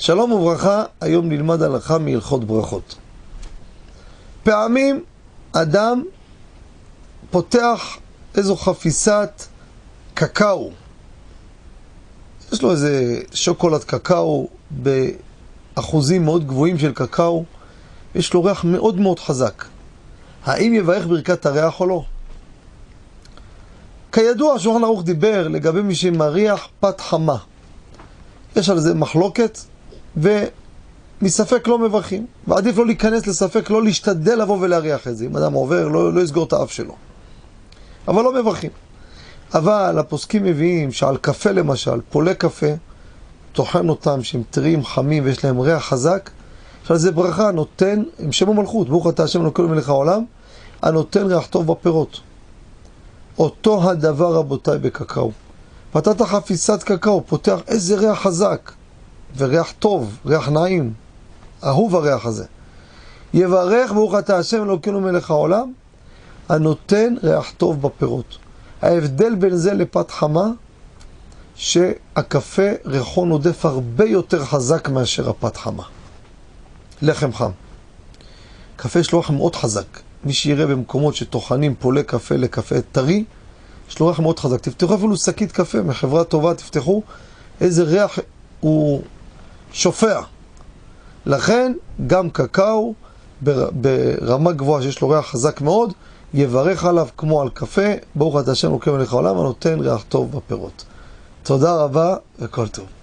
שלום וברכה, היום נלמד הלכה מהלכות ברכות. פעמים אדם פותח איזו חפיסת קקאו. יש לו איזה שוקולד קקאו באחוזים מאוד גבוהים של קקאו, יש לו ריח מאוד מאוד חזק. האם יברך ברכת הריח או לא? כידוע, שולחן ערוך דיבר לגבי מי שמריח פת חמה. יש על זה מחלוקת, ומספק לא מברכים. ועדיף לא להיכנס לספק, לא להשתדל לבוא ולהריח את זה. אם אדם עובר, לא, לא יסגור את האף שלו. אבל לא מברכים. אבל הפוסקים מביאים שעל קפה למשל, פולה קפה, טוחן אותם שהם טריים, חמים ויש להם ריח חזק, עכשיו זה ברכה, נותן, עם שם המלכות, ברוך אתה השם אלוקינו מלך העולם, הנותן ריח טוב בפירות. אותו הדבר רבותיי בקקאו. פתחת חפיסת קקאו, פותח איזה ריח חזק וריח טוב, ריח נעים, אהוב הריח הזה. יברך ברוך אתה השם אלוקינו מלך העולם, הנותן ריח טוב בפירות. ההבדל בין זה לפת חמה, שהקפה ריחו נודף הרבה יותר חזק מאשר הפת חמה. לחם חם. קפה יש לו ריח מאוד חזק. מי שיראה במקומות שטוחנים פולה קפה לקפה טרי, יש לו ריח מאוד חזק. תפתחו אפילו שקית קפה מחברה טובה, תפתחו איזה ריח הוא שופע. לכן גם קקאו ברמה גבוהה שיש לו ריח חזק מאוד, יברך עליו כמו על קפה, ברוך אתה השם לוקח מלך העולם הנותן ריח טוב בפירות. תודה רבה וכל טוב.